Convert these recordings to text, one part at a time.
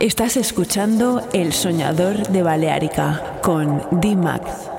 Estás escuchando El Soñador de Baleárica con D-Max.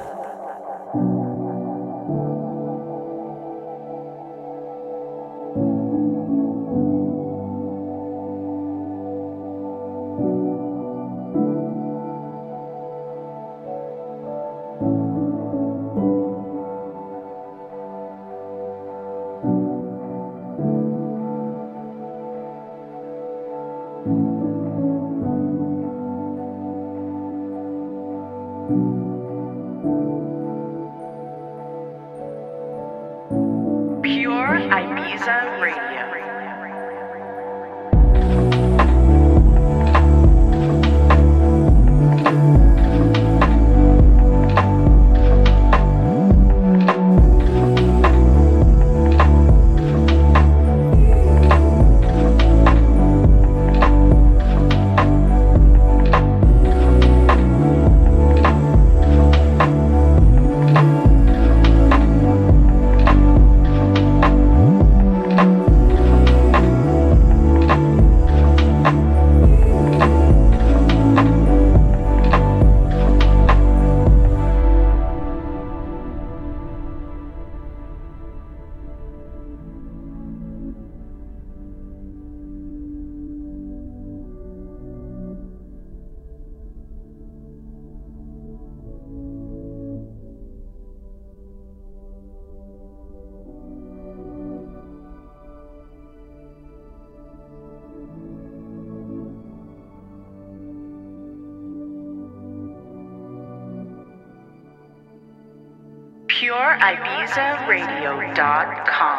pureibizaradio.com.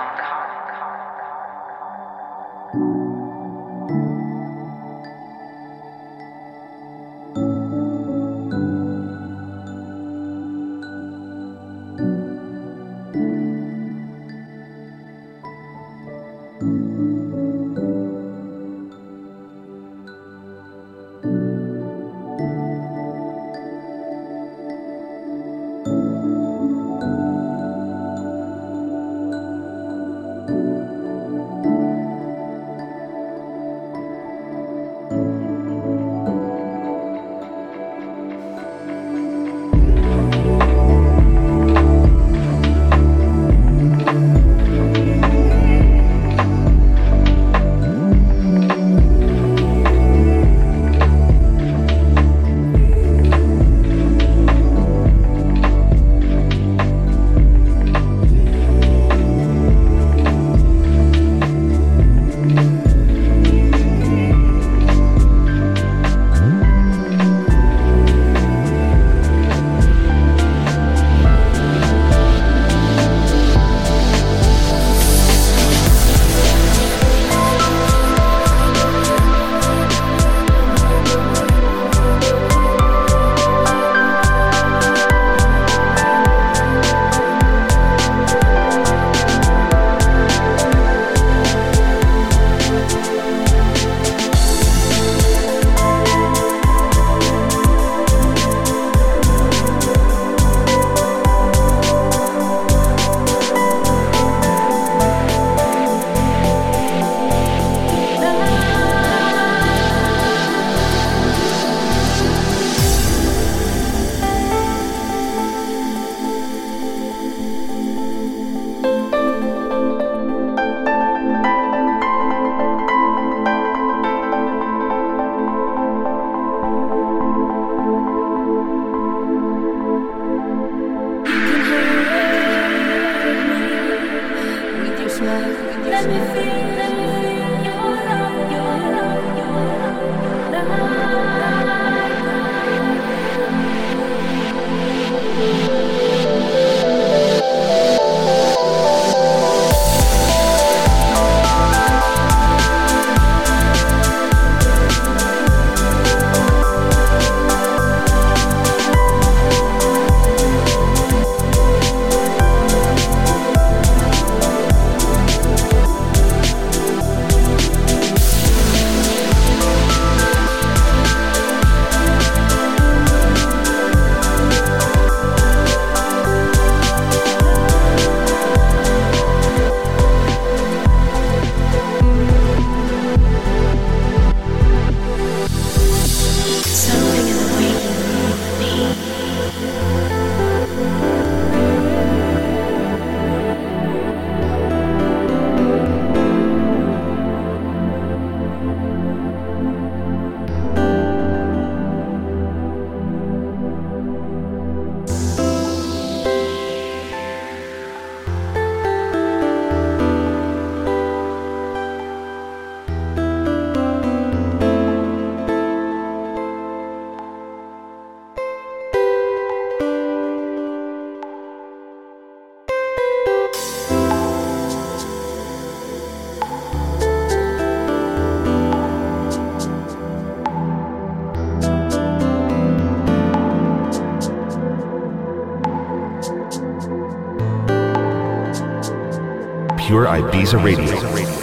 Pure Ibiza Radio.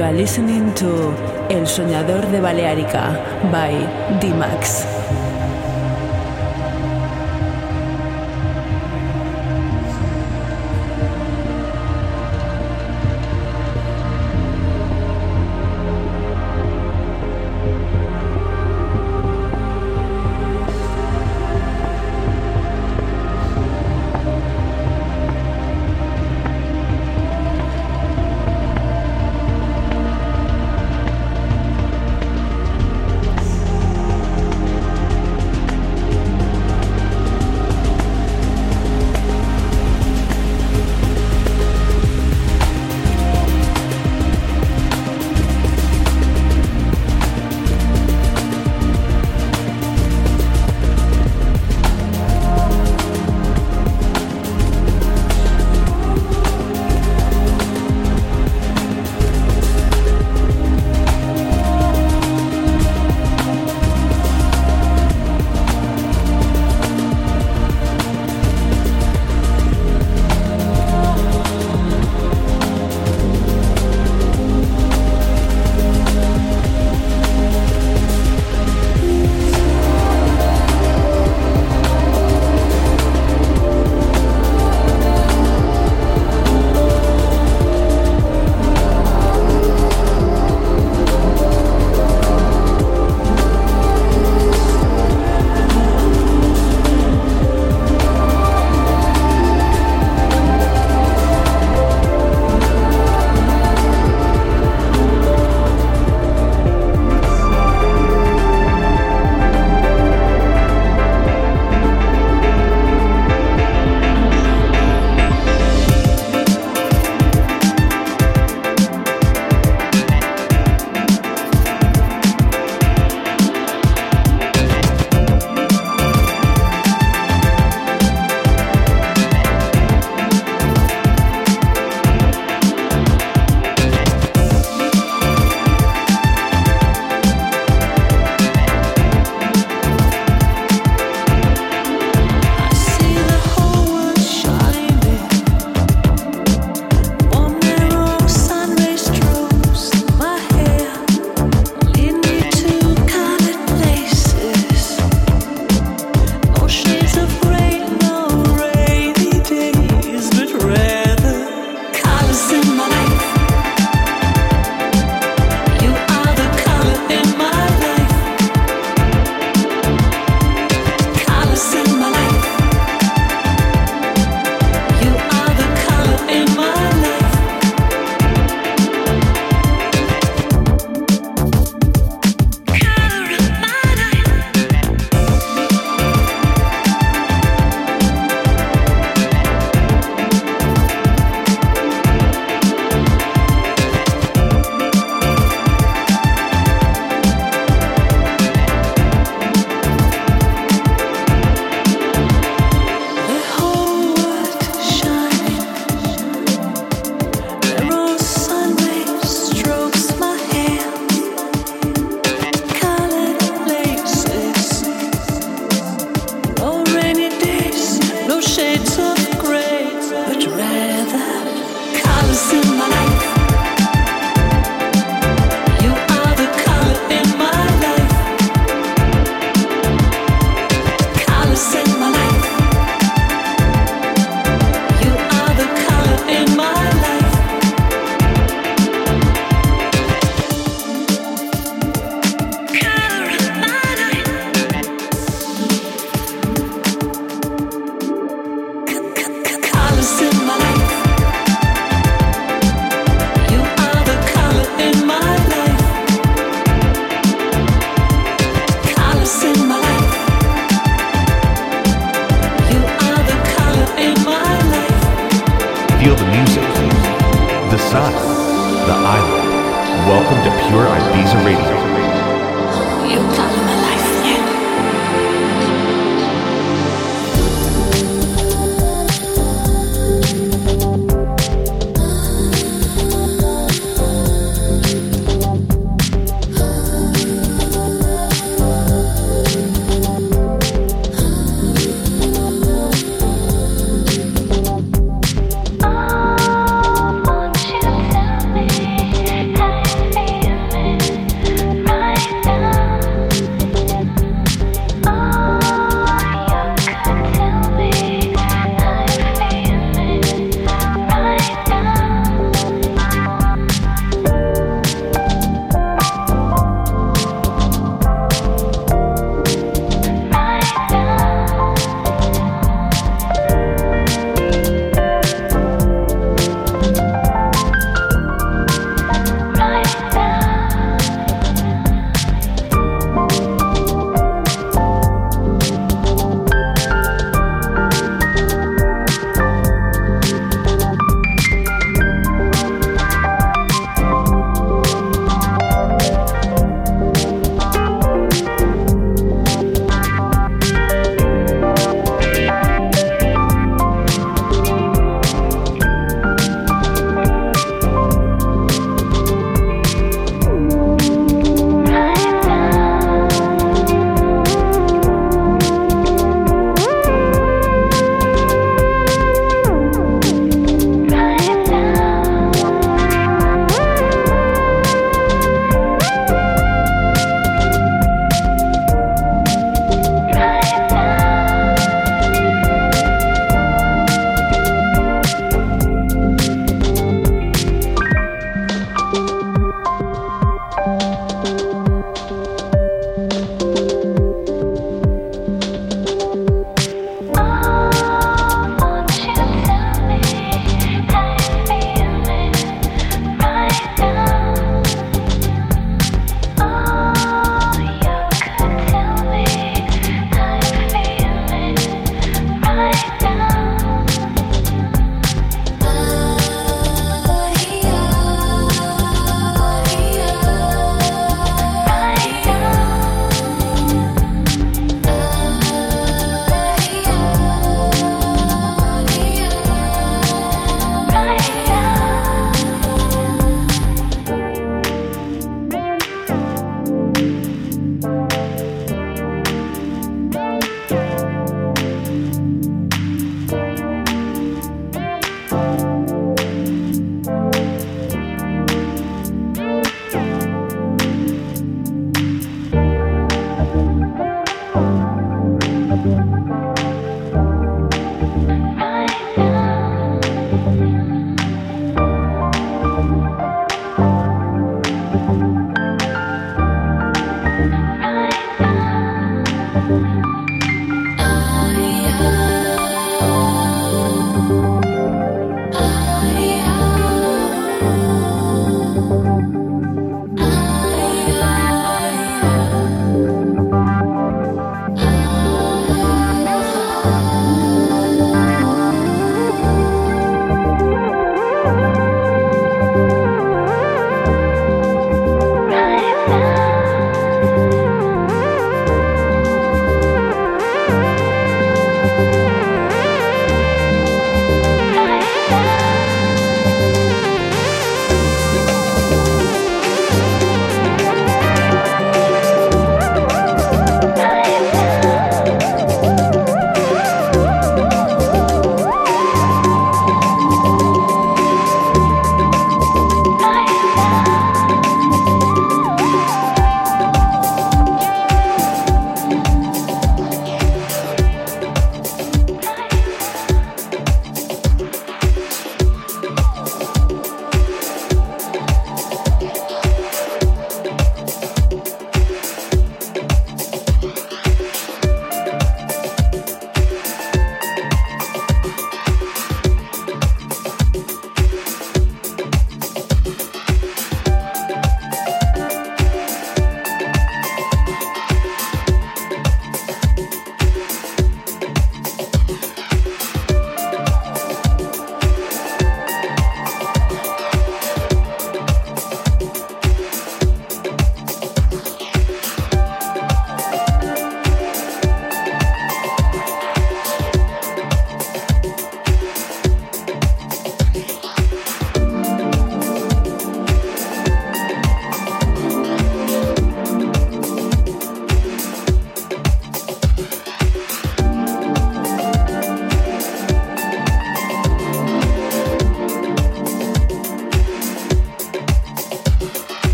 You are listening to El Soñador de Baleárica by D-Max.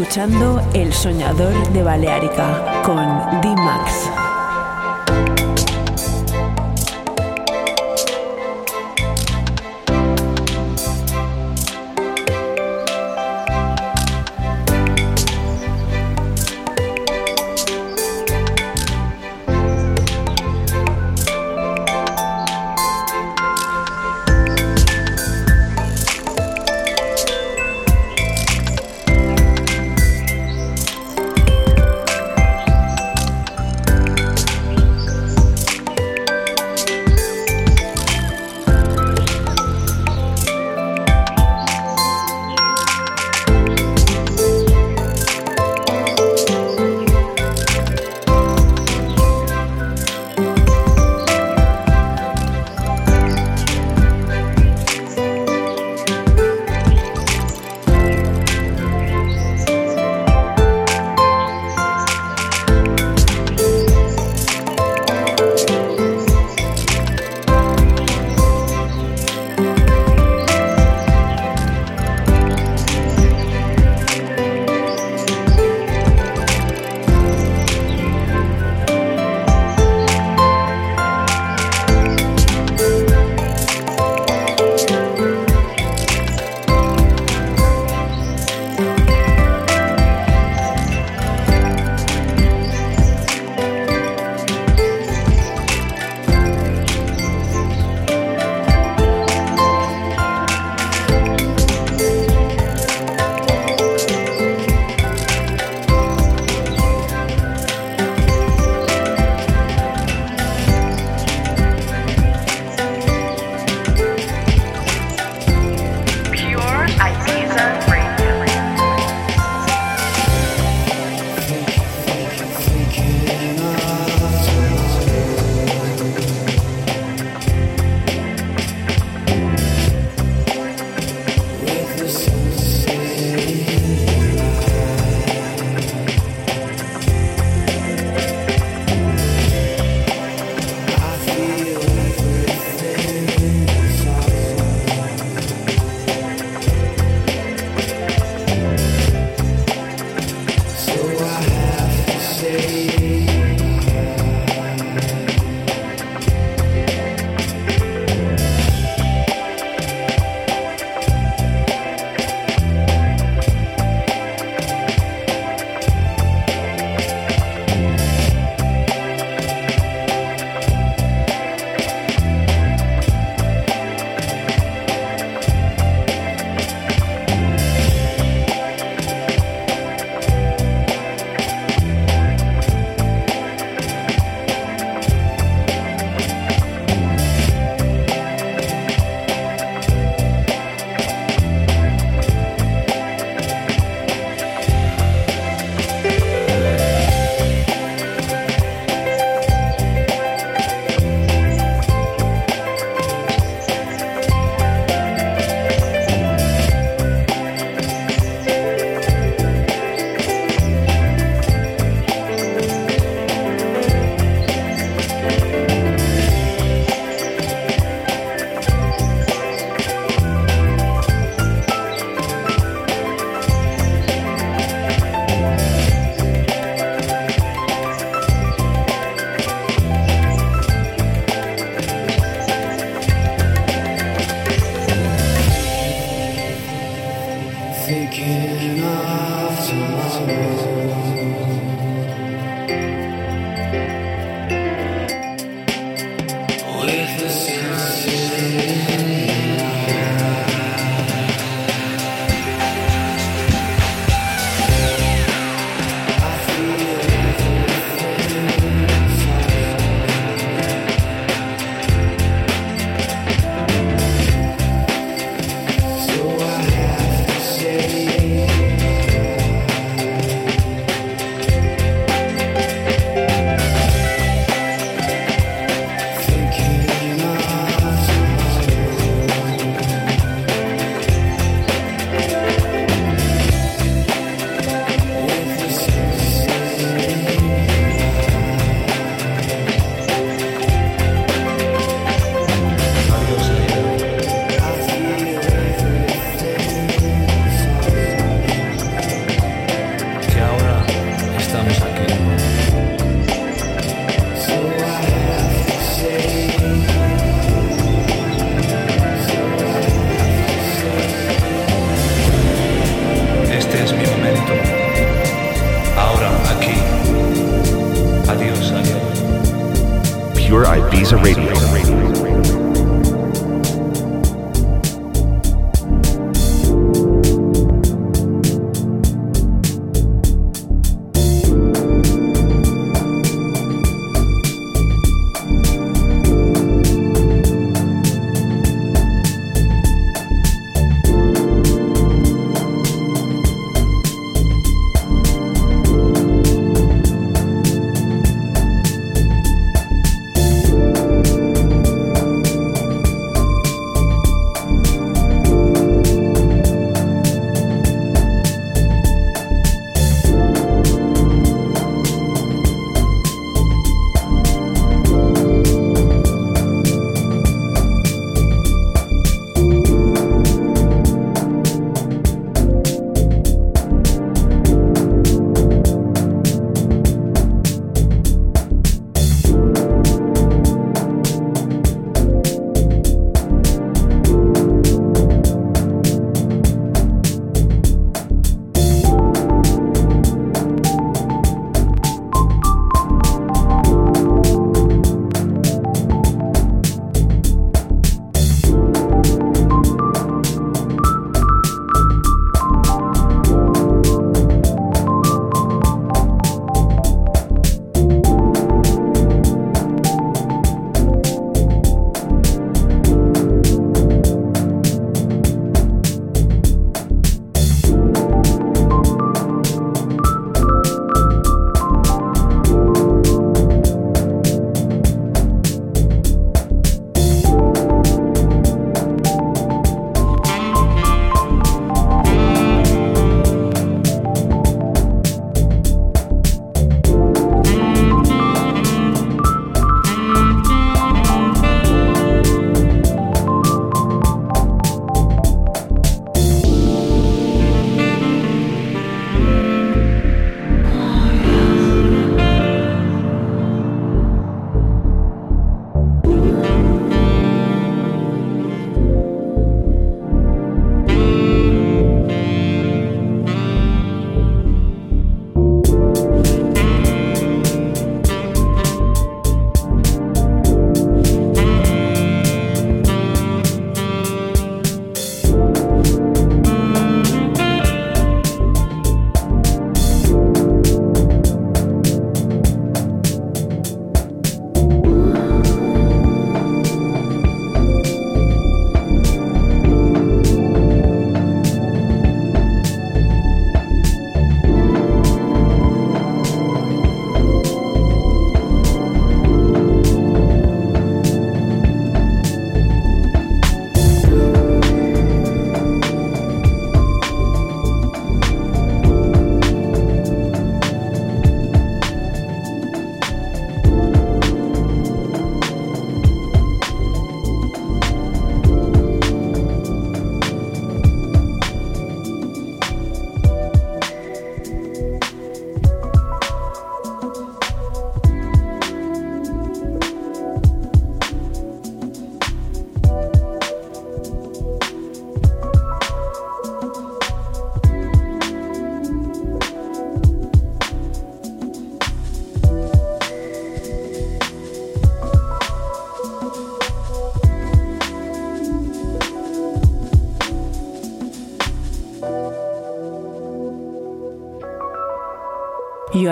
Escuchando El Soñador de Baleárica con D-Max.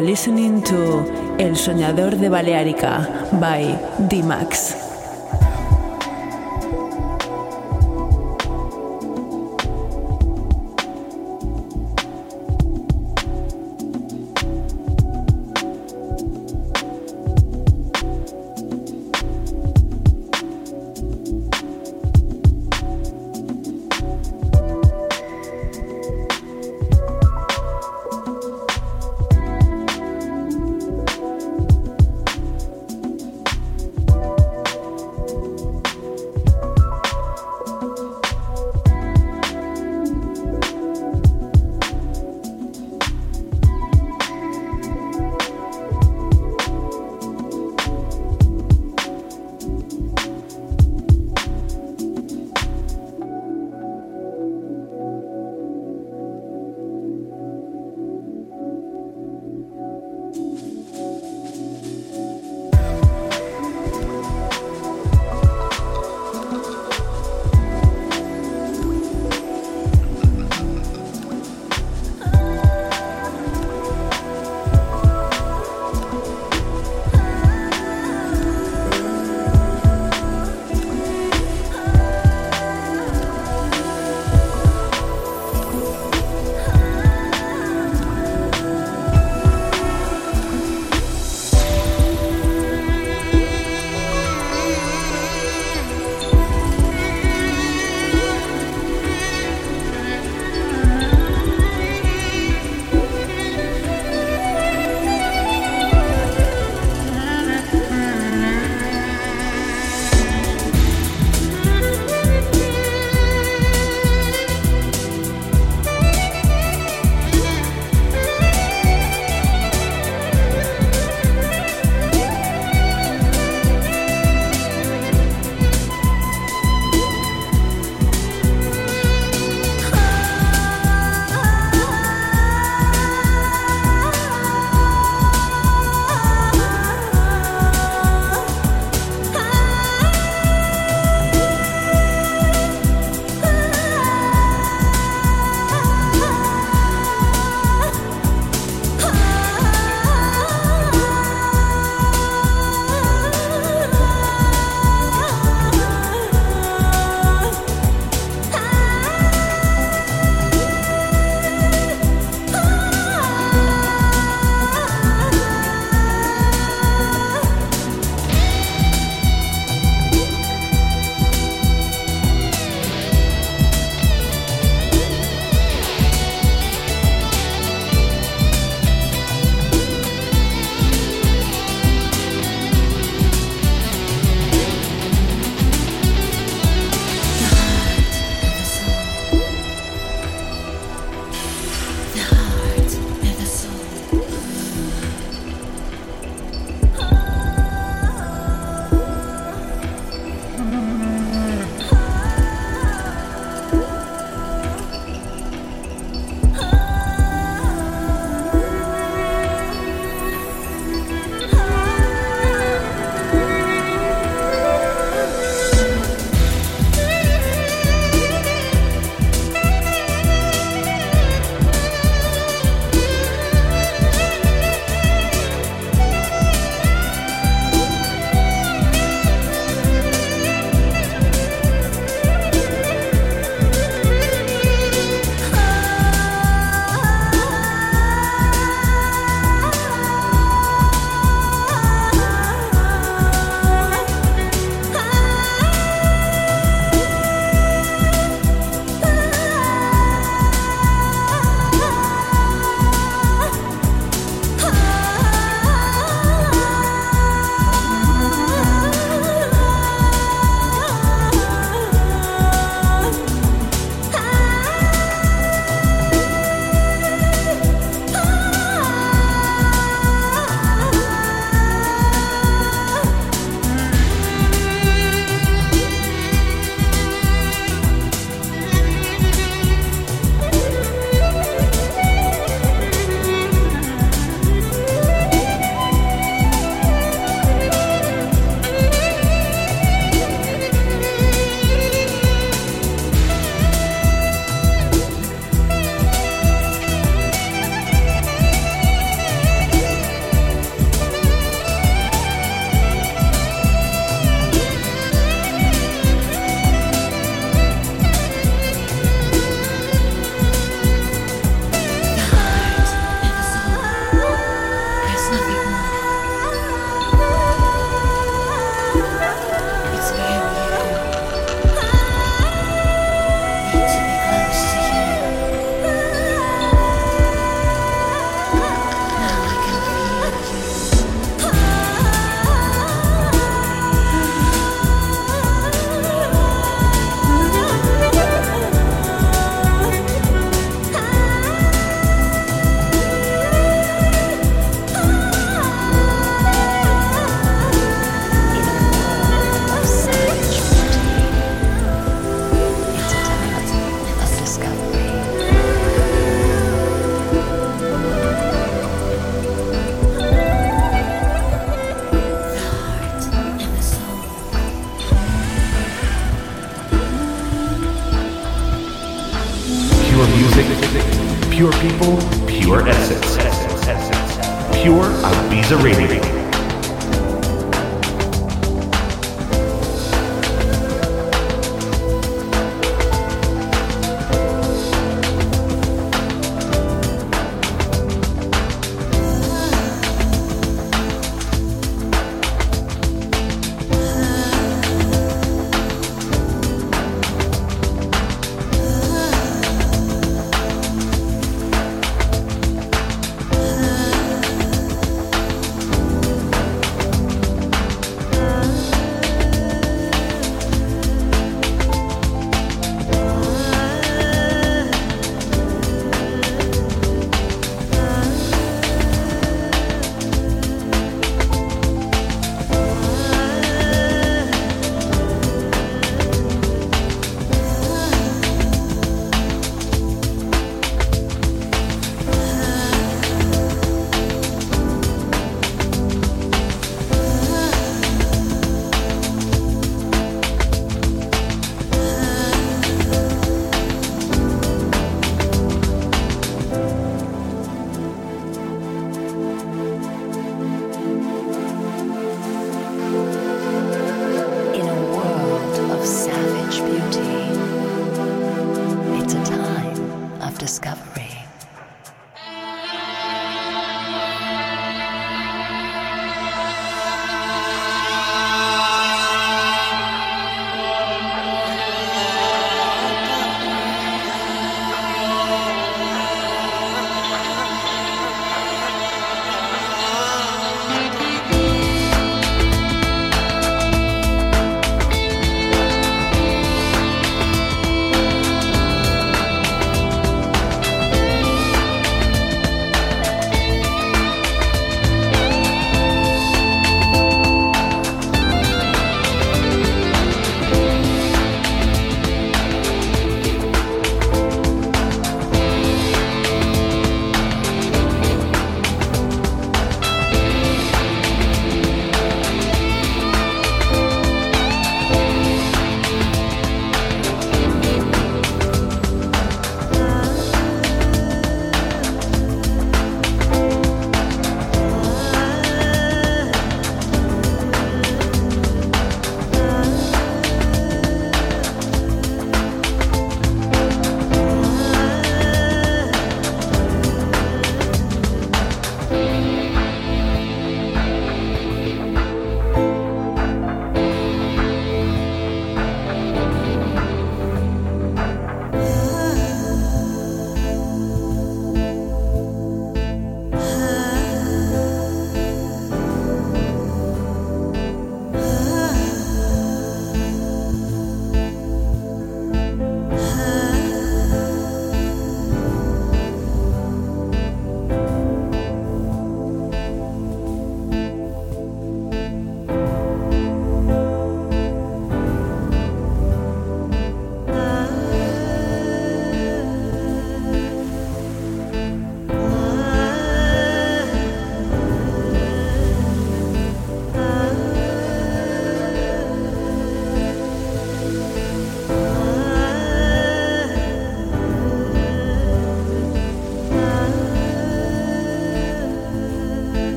Listening to El Soñador de Baleárica by D-Max.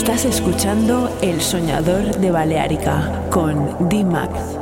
Estás escuchando El Soñador de Baleárica con D-Max.